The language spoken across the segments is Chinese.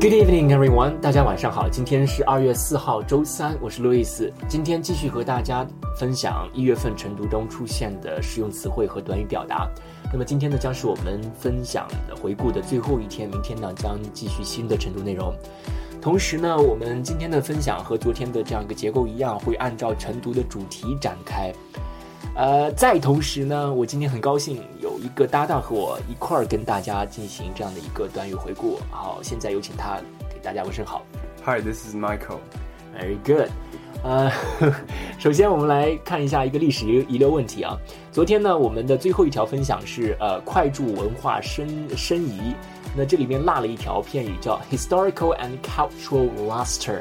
Good evening, everyone！大家晚上好，今天是二月四号，周三，我是路易斯。今天继续和大家分享一月份晨读中出现的实用词汇和短语表达。那么今天呢，将是我们分享回顾的最后一天，明天呢将继续新的晨读内容。同时呢，我们今天的分享和昨天的这样一个结构一样，会按照晨读的主题展开。呃，再同时呢，我今天很高兴有一个搭档和我一块儿跟大家进行这样的一个短语回顾。好，现在有请他给大家问声好。Hi, this is Michael. Very good。呃，首先我们来看一下一个历史遗留问题啊。昨天呢，我们的最后一条分享是呃快注文化申申遗，那这里面落了一条片语叫 historical and cultural luster。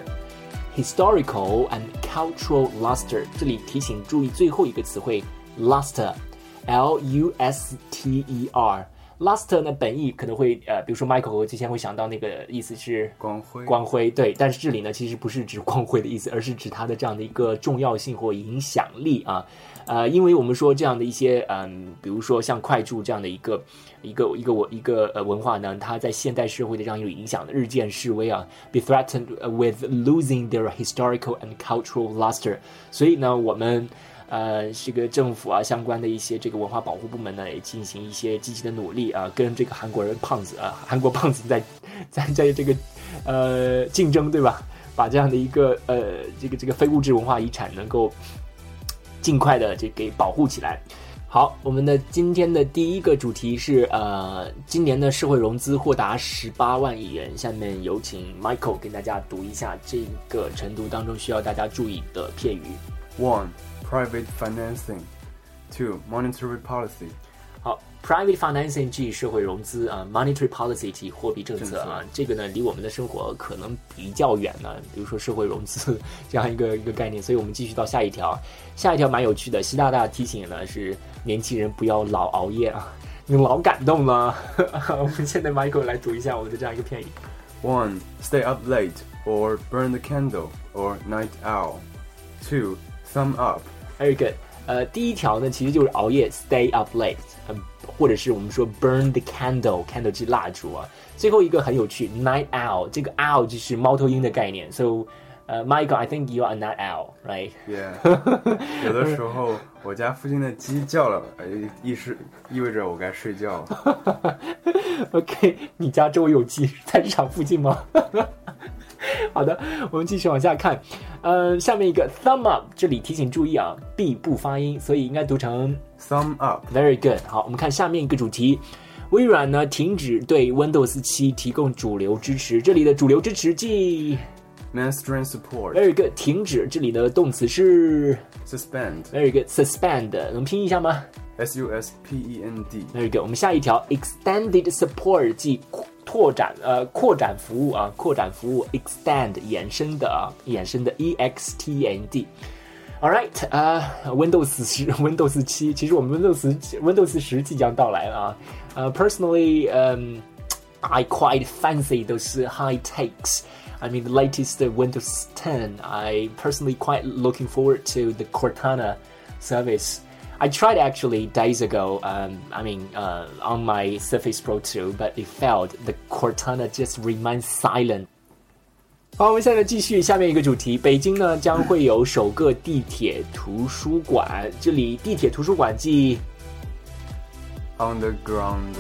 historical and cultural luster，这里提醒注意最后一个词汇 luster，l u s t e r。 Luster 呢，本意可能会呃，比如说 Michael 之前会想到那个意思是光辉光辉对，但是这里呢，其实不是指光辉的意思，而是指它的这样的一个重要性或影响力啊。呃，因为我们说这样的一些嗯，比如说像快注这样的一个一个一个我一个呃文化呢，它在现代社会的这样一种影响日渐式微啊，be threatened with losing their historical and cultural luster。所以呢，我们。呃，这个政府啊，相关的一些这个文化保护部门呢，也进行一些积极的努力啊，跟这个韩国人胖子啊，韩国胖子在在在这个呃竞争，对吧？把这样的一个呃这个这个非物质文化遗产能够尽快的这给保护起来。好，我们的今天的第一个主题是呃，今年的社会融资或达十八万亿元。下面有请 Michael 跟大家读一下这个晨读当中需要大家注意的片语。One, private financing. Two, monetary policy. 好，private financing 即社会融资啊，monetary policy 即货币政策啊，这个呢离我们的生活可能比较远呢。比如说社会融资这样一个一个概念，所以我们继续到下一条，下一条蛮有趣的。习大大提醒呢是年轻人不要老熬夜啊，你老感动了。我们现在 Michael 来读一下我们的这样一个片语。 One, stay up late or burn the candle or night owl. Two, thumb up. Very good。呃，第一条呢，其实就是熬夜，stay up late，嗯，或者是我们说 burn the candle，candle 即蜡烛啊。最后一个很有趣，night owl，这个 owl 就是猫头鹰的概念。So，呃、m i c h a e l i think you are a night owl，right？ Yeah. 有的时候我家附近的鸡叫了，呃意是意味着我该睡觉了。 OK，你家周围有鸡，菜市场附近吗？ 好的，我们继续往下看。呃，下面一个 thumb up，这里提醒注意啊，b 不发音，所以应该读成 Thumb up. Very good。好，我们看下面一个主题，微软呢停止对 Windows 7提供主流支持。这里的主流支持即 Mainstream support. very good，停止。这里的动词是 Suspend. very good，suspend，能拼一下吗 S U S P E N D.？Very good。我们下一条 extended support 即拓展呃扩展服务啊，扩展服务 extend 衍生的啊，衍生的 e x t n d。All right，呃、w i n d o w s 十，Windows 七，其实我们 Windows Windows 十即将到来了啊。呃、p e r s o n a l l y 嗯、I quite fancy those high takes. I mean, the latest Windows 10. I personally quite looking forward to the Cortana service. I tried actually days ago. Um, I mean, uh, on my Surface Pro 2, but it failed. The Cortana just remains silent. 好，我们现在继续下面一个主题。北京呢将会有首个地铁图书馆，这里地铁图书馆即 Underground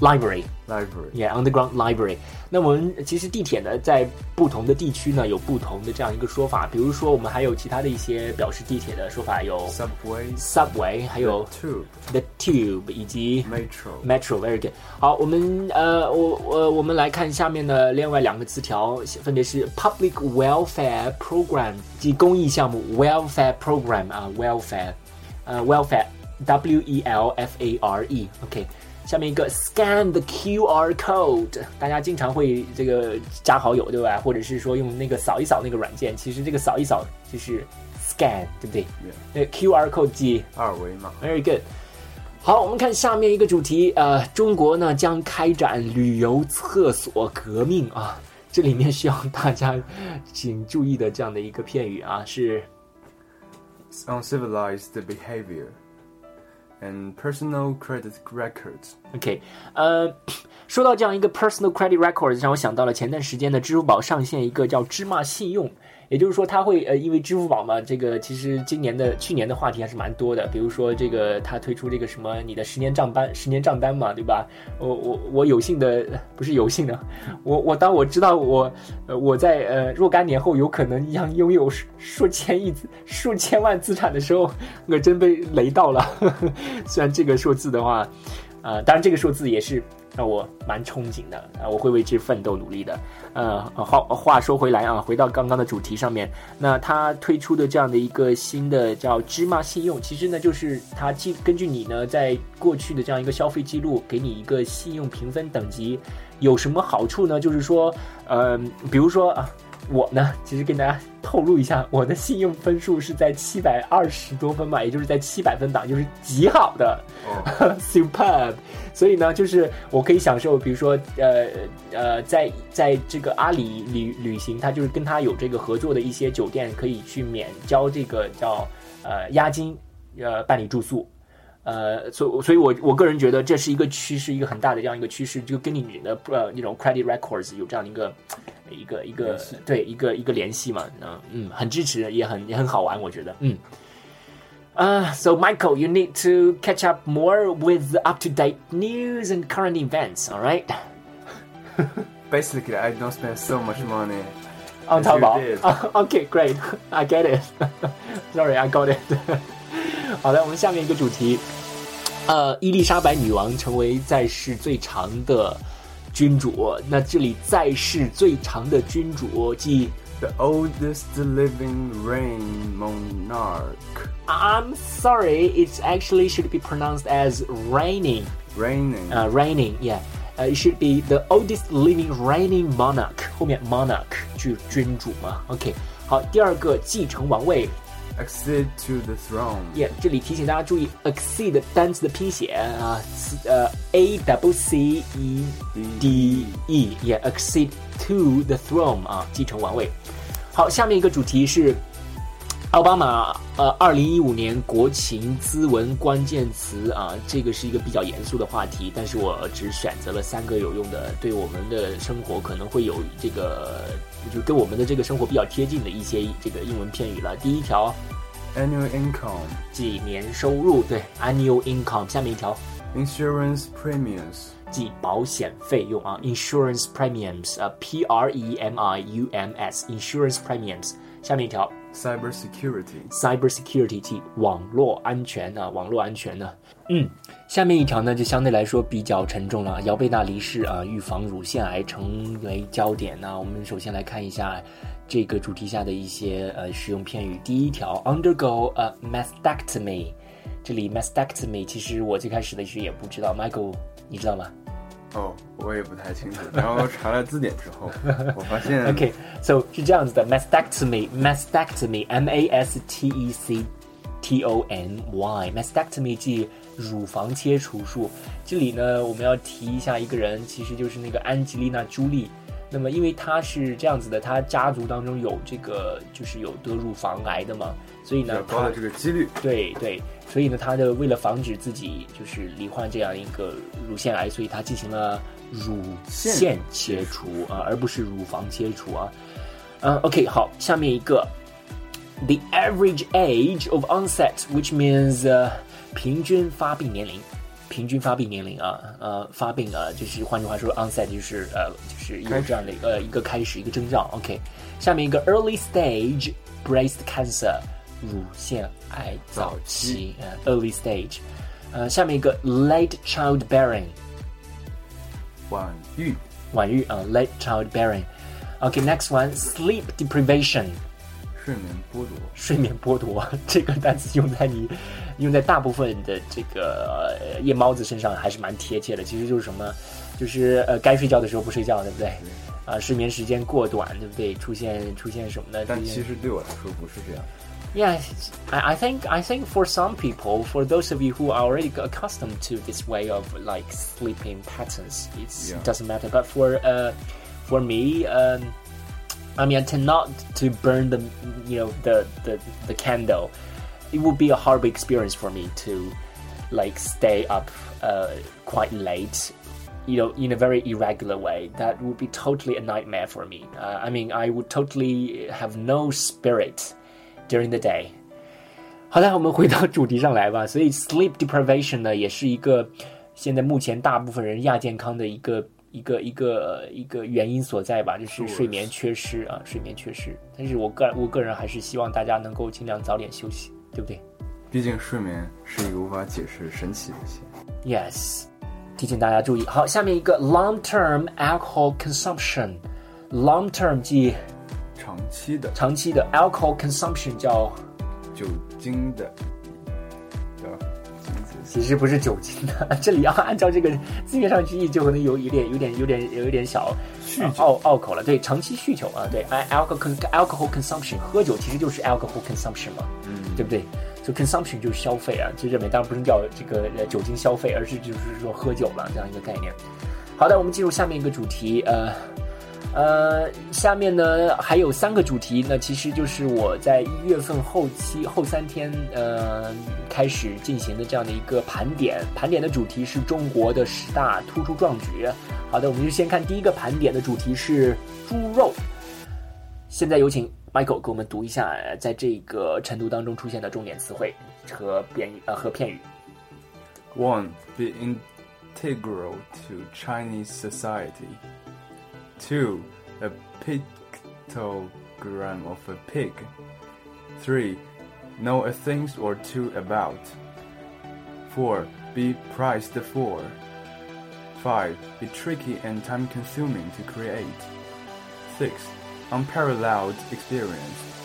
library。 library. Yeah, underground library。那我们其实地铁呢，在不同的地区呢有不同的这样一个说法。比如说，我们还有其他的一些表示地铁的说法，有 Subway. subway，还有 Tube. the tube，以及 Metro. metro。Very good。好，我们呃，我我我们来看下面的另外两个词条，分别是 public welfare program，即公益项目 welfare program 啊，welfare，呃，welfare，W E L F A R E。 OK。下面一个 scan the QR code，大家经常会这个加好友，对吧？或者是说用那个扫一扫那个软件，其实这个扫一扫就是 scan，对不对 Yeah. 那 QR code 即二维码。Very good。好，我们看下面一个主题，呃，中国呢将开展旅游厕所革命啊，这里面需要大家请注意的这样的一个片语啊，是 Uncivilized behavior. And personal credit records. OK，呃，说到这样一个 personal credit records，让我想到了前段时间的支付宝上线一个叫芝麻信用。也就是说，它会呃，因为支付宝嘛，这个其实今年的、去年的话题还是蛮多的。比如说，这个它推出这个什么你的十年账单、十年账单嘛，对吧？我我我有幸的不是有幸的，我我当我知道我呃我在呃若干年后有可能将拥有数千亿、数千万资产的时候，我真被雷到了。虽然这个数字的话，呃，当然这个数字也是。让我蛮憧憬的啊，我会为之奋斗努力的。呃，好，话说回来啊，回到刚刚的主题上面，那他推出的这样的一个新的叫芝麻信用，其实呢就是他记根据你呢在过去的这样一个消费记录，给你一个信用评分等级，有什么好处呢？就是说，呃，比如说啊。我呢，其实跟大家透露一下，我的信用分数是在七百二十多分吧，也就是在七百分档，就是极好的，superb。所以呢，就是我可以享受，比如说，呃呃，在在这个阿里旅旅行，它就是跟他有这个合作的一些酒店，可以去免交这个叫呃押金，呃办理住宿。呃，所所以，我我个人觉得这是一个趋势，一个很大的这样一个趋势，就跟你的呃那种 credit records 有这样的一个一个一个对一个一个联系嘛，嗯嗯，很支持，也很也很好玩，我觉得，嗯。Uh, so Michael, you need to catch up more with up-to-date news and current events. All right. Basically, I don't spend so much money. On Taobao. Uh, okay, great. I get it. Sorry, I got it. 好的，我们下面一个主题，呃，伊丽莎白女王成为在世最长的君主。那这里在世最长的君主即 the oldest living reign monarch. I'm sorry, it actually should be pronounced as reigning. Reigning. Uh, reigning, yeah. Uh, it should be the oldest living reigning monarch. 后面 monarch 就君主嘛。OK，好，第二个继承王位 accede to the throne。耶，这里提醒大家注意 accede 单词的拼写啊，呃，a w c e d e，耶，accede to the throne 啊，继承王位。好，下面一个主题是奥巴马呃，二零一五年国情咨文关键词啊，这个是一个比较严肃的话题，但是我只选择了三个有用的，对我们的生活可能会有这个，就跟我们的这个生活比较贴近的一些这个英文片语了。第一条。Annual income，即年收入，对，annual income。下面一条，insurance premiums，即保险费用啊，insurance premiums，啊，P R E M I U M S，insurance premiums。下面一条，cyber security，cyber security 即网络安全啊，网络安全呢。嗯，下面一条呢就相对来说比较沉重了，姚贝娜离世啊，预防乳腺癌成为焦点。那我们首先来看一下。这个主题下的一些呃使用片语，第一条，undergo a mastectomy。这里 mastectomy 其实我最开始的时候也不知道，Michael 你知道吗？哦，我也不太清楚。然后查了字典之后，我发现，OK，so 是这样子的，mastectomy，mastectomy，M A S T E C T O N Y，mastectomy 即乳房切除术。这里呢，我们要提一下一个人，其实就是那个安吉丽娜·朱莉。那么，因为她是这样子的，她家族当中有这个，就是有得乳房癌的嘛，所以呢，高的这个几率，对对，所以呢，他的为了防止自己就是罹患这样一个乳腺癌，所以他进行了乳腺切除啊，而不是乳房切除啊。嗯，OK，好，下面一个，the average age of onset，which means 平均发病年龄。平均发病年龄啊，呃，发病啊，就是换句话说，onset 就是呃，就是有这样的一个一个开始一个征兆。OK，下面一个 early stage breast cancer 乳腺癌早期，呃，early stage，呃，下面一个 late childbearing 晚育晚育啊，late childbearing。OK，next one sleep deprivation 睡眠剥夺睡眠剥夺 这个单词用在你。用在大部分的这个夜猫子身上还是蛮贴切的。其实就是什么，就是呃该睡觉的时候不睡觉，对不对？啊，睡眠时间过短，对不对？出现出现什么呢？但其实对我来说不是这样。Yeah, I think I think for some people, for those of you who are already accustomed to this way of like sleeping patterns, it doesn't matter. But for uh for me, um, I mean, I tend not to burn the you know the the the candle. it would be a horrible experience for me to like stay up uh, quite late you know, in a very irregular way, that would be totally a nightmare for me. Uh, I mean, I would totally have no spirit during the day. 好的，我们回到主题上来吧。所以，sleep deprivation 呢，也是一个现在目前大部分人亚健康的一个一个一个一个原因所在吧，就是睡眠缺失啊，睡眠缺失。但是我个我个人还是希望大家能够尽量早点休息，对不对？毕竟睡眠是一个无法解释神奇的现象。Yes. 提醒大家注意，好，下面一个 long-term alcohol consumption，long term 即长期的，长期的 alcohol consumption 叫酒精的，其实不是酒精的，这里要按照这个字面上去译，就可能有有点有点有点有一点小拗拗口了。对，长期酗酒啊，对，alcohol alcohol consumption 喝酒其实就是 alcohol consumption 嘛，嗯，对不对？就 consumption 就是消费啊，就认为当然不是叫这个呃酒精消费，而是就是说喝酒了这样一个概念。好的，我们进入下面一个主题，呃呃，下面呢还有三个主题，那其实就是我在一月份后期后三天呃开始进行的这样的一个盘点，盘点的主题是中国的十大突出壮举。好的，我们就先看第一个盘点的主题是猪肉。现在有请。Michael 给我们读一下，在这个晨读当中出现的重点词汇和变呃和片语。One, be integral to Chinese society. Two, a pictogram of a pig. Three, know a thing or two about. Four, be priced for. Five, be tricky and time consuming to create. Six, unparalleled experience。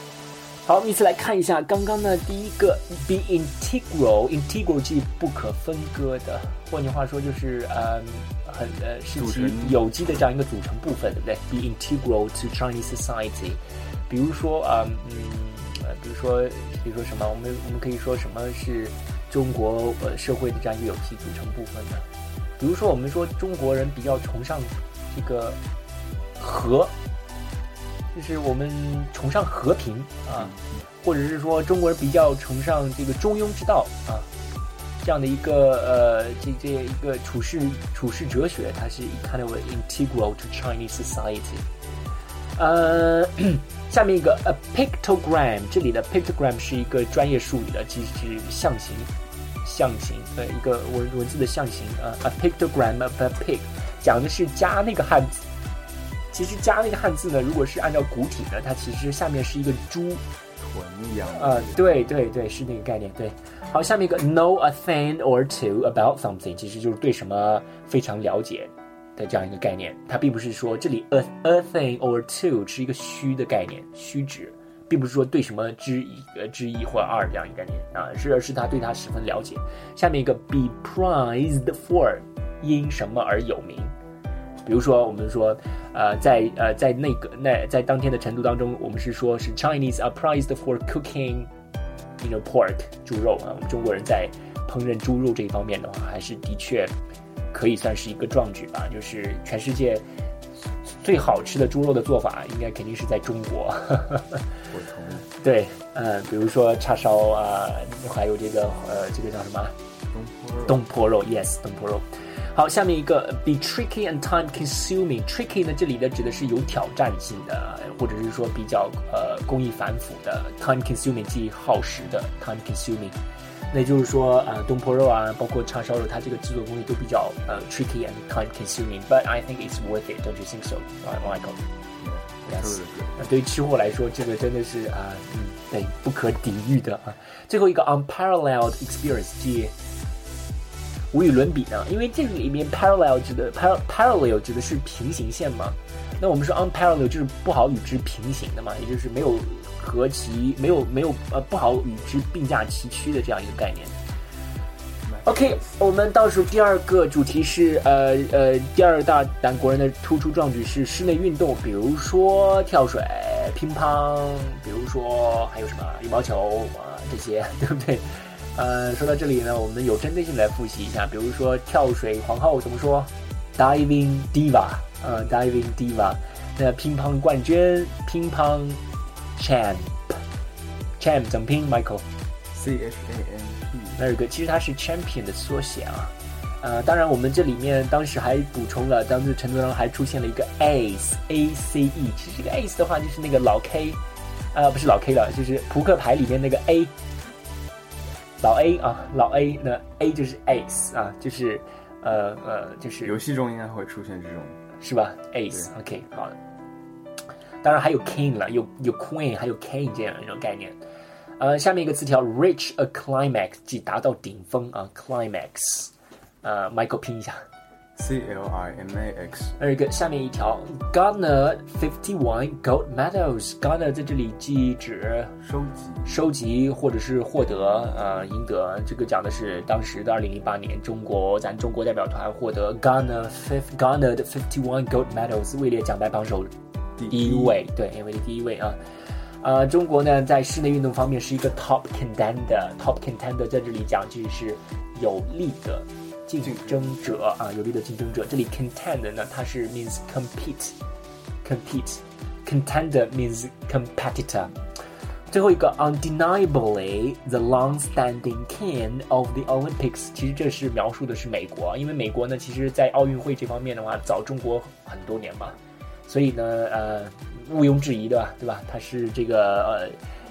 好，我们一起来看一下刚刚呢第一个，be integral，integral 即不可分割的，换句话说就是呃很呃是其有机的这样一个组成部分，对不对？be integral to Chinese society。比如说啊嗯呃比如说比如说什么，我们我们可以说什么是中国呃社会的这样一个有机组成部分呢？比如说我们说中国人比较崇尚这个和。就是我们崇尚和平啊，或者是说中国人比较崇尚这个中庸之道啊，这样的一个呃这这一个处事处事哲学，它是 kind of integral to Chinese society。呃，下面一个 a pictogram，这里的 pictogram 是一个专业术语的，即是象形象形呃一个文文字的象形啊，a pictogram of a pig 讲的是加那个汉字。其实加那个汉字呢，如果是按照古体呢，它其实下面是一个猪豚一样。呃，对对对，是那个概念。对，好，下面一个 know a thing or two about something，其实就是对什么非常了解的这样一个概念。它并不是说这里 a a thing or two 是一个虚的概念，虚指，并不是说对什么之一呃之一或二这样一个概念啊，是而是他对他十分了解。下面一个 be prized for，因什么而有名。比如说，我们说，呃，在呃在那个那在当天的程度当中，我们是说是 Chinese are prized for cooking，you know pork 猪肉啊。我们中国人在烹饪猪肉这一方面的话，还是的确可以算是一个壮举吧。就是全世界最好吃的猪肉的做法，应该肯定是在中国。我同意。对，嗯，比如说叉烧啊，还有这个呃这个叫什么？东坡肉。东坡肉，yes，东坡肉。好，下面一个 be tricky and time consuming。tricky 呢，这里呢指的是有挑战性的，或者是说比较呃工艺繁复的。time consuming 即耗时的 time consuming。那就是说呃东坡肉啊，包括叉烧肉，它这个制作工艺都比较呃 tricky and time consuming。But I think it's worth it, don't you think so, Michael? Yes. 那对于吃货来说，这个真的是啊，嗯，对，不可抵御的啊。最后一个 unparalleled experience 即 无与伦比呢？因为这个里面 parallel 指的 par parallel 指的是平行线嘛。那我们说 unparallel 就是不好与之平行的嘛，也就是没有和其没有没有呃不好与之并驾齐驱的这样一个概念。OK，我们倒数第二个主题是呃呃第二大咱国人的突出壮举是室内运动，比如说跳水、乒乓，比如说还有什么羽毛球啊这些，对不对？呃，说到这里呢，我们有针对性来复习一下，比如说跳水皇后怎么说？Diving diva，呃，Diving diva。那乒乓冠军，乒乓 champ，champ 怎么拼？Michael？C H A M P。Very good，其实它是 champion 的缩写啊。呃，当然我们这里面当时还补充了，当时程度上还出现了一个 ace，a c e。其实这个 ace 的话就是那个老 K，呃不是老 K 了，就是扑克牌里面那个 A，老 A 啊，老 A 那 A 就是 ace 啊，就是呃呃就是游戏中应该会出现这种，是吧？ace，OK，、好的。当然还有 king 了，有有 queen，还有 king 这样一种概念。呃，下面一个词条 reach a climax，即达到顶峰啊，climax。呃，Michael 拼一下。C L I M A X 还有一个下面一条，Garner fifty one gold medals。Garner 在这里既指收集收集或者是获得，呃，赢得。这个讲的是当时的二零零八年，中国咱中国代表团获得 Garner fifth 的 fifty one gold medals，位列奖牌榜首第第一位，对，因为第一位啊。呃，中国呢在室内运动方面是一个 top contender，top contender 在这里讲就是有力的竞争者啊，有力的竞争者。这里 contend 呢，它是 means compete，compete，contender means competitor。最后一个 undeniably the long-standing king of the Olympics，其实这是描述的是美国，因为美国呢，其实在奥运会这方面的话，早中国很多年嘛，所以呢，呃，毋庸置疑的吧，对吧？它是这个呃，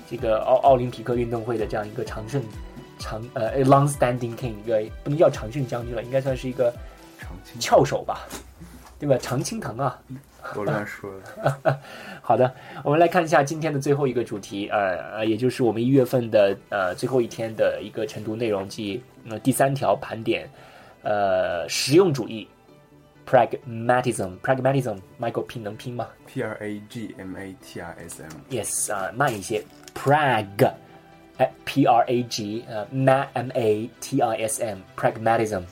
这个奥奥林匹克运动会的这样一个常胜常呃 long-standing king，一个不能叫长胜将军了，应该算是一个，翘首吧，对吧？常青藤啊。我乱说了。好的，我们来看一下今天的最后一个主题，呃呃，也就是我们一月份的呃最后一天的一个晨读内容，即呃第三条盘点，呃实用主义，pragmatism，pragmatism，Michael 拼能拼吗 P R A G M A T I S M？Yes 啊、慢一些，prag，哎 ，P R A G，呃，ma m a t i s m，pragmatism。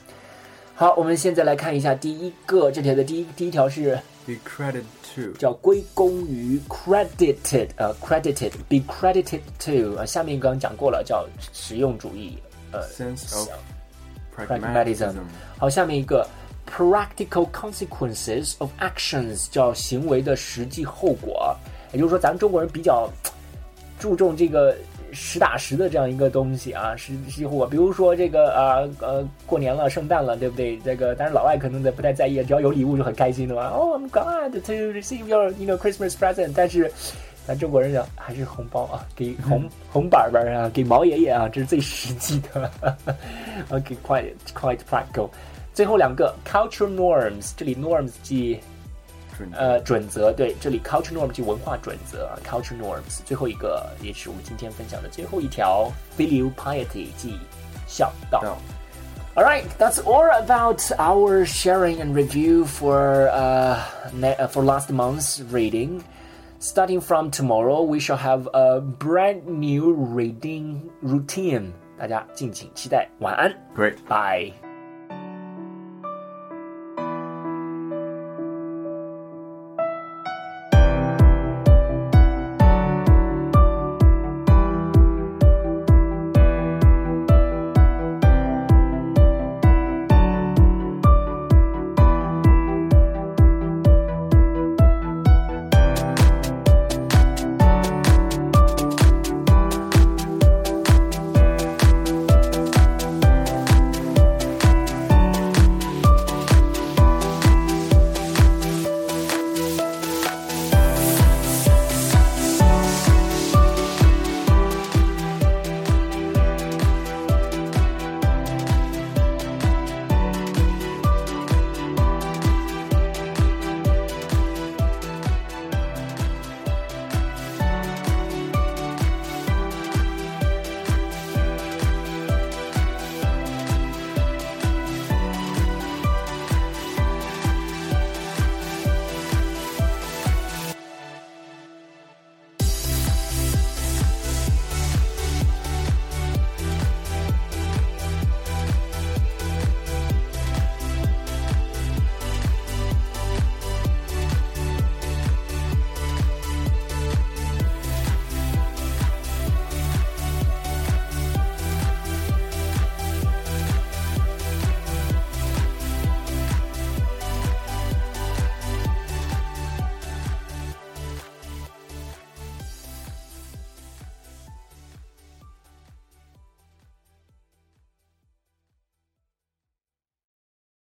好，我们现在来看一下第一个这条的第一第一条是 Be credited to 叫归功于 credited，呃，credited，be credited to，呃，下面刚刚讲过了，叫实用主义，呃 sense of pragmatism pragmatism。好，下面一个 practical consequences of actions，叫行为的实际后果。也就是说，咱们中国人比较注重这个 实打实的这样一个东西啊，实实际后果。比如说这个啊呃过年了，圣诞了，对不对？这个但是老外可能在不太在意，只要有礼物就很开心的嘛。Oh, I'm glad to receive your you know Christmas present。但是咱中国人讲还是红包啊，给红红板板啊，给毛爷爷啊，这是最实际的。OK, quite quite practical。最后两个 cultural norms，这里 norms 即准则呃准则，对，这里 culture norm 即文化准则啊，culture norms。最后一个也是我们今天分享的最后一条 filial piety 即孝道。道 All right, that's all about our sharing and review for uh, ne- uh, for last month's reading. Starting from tomorrow, we shall have a brand new reading routine. 大家敬请期待。晚安 Great. ，Bye.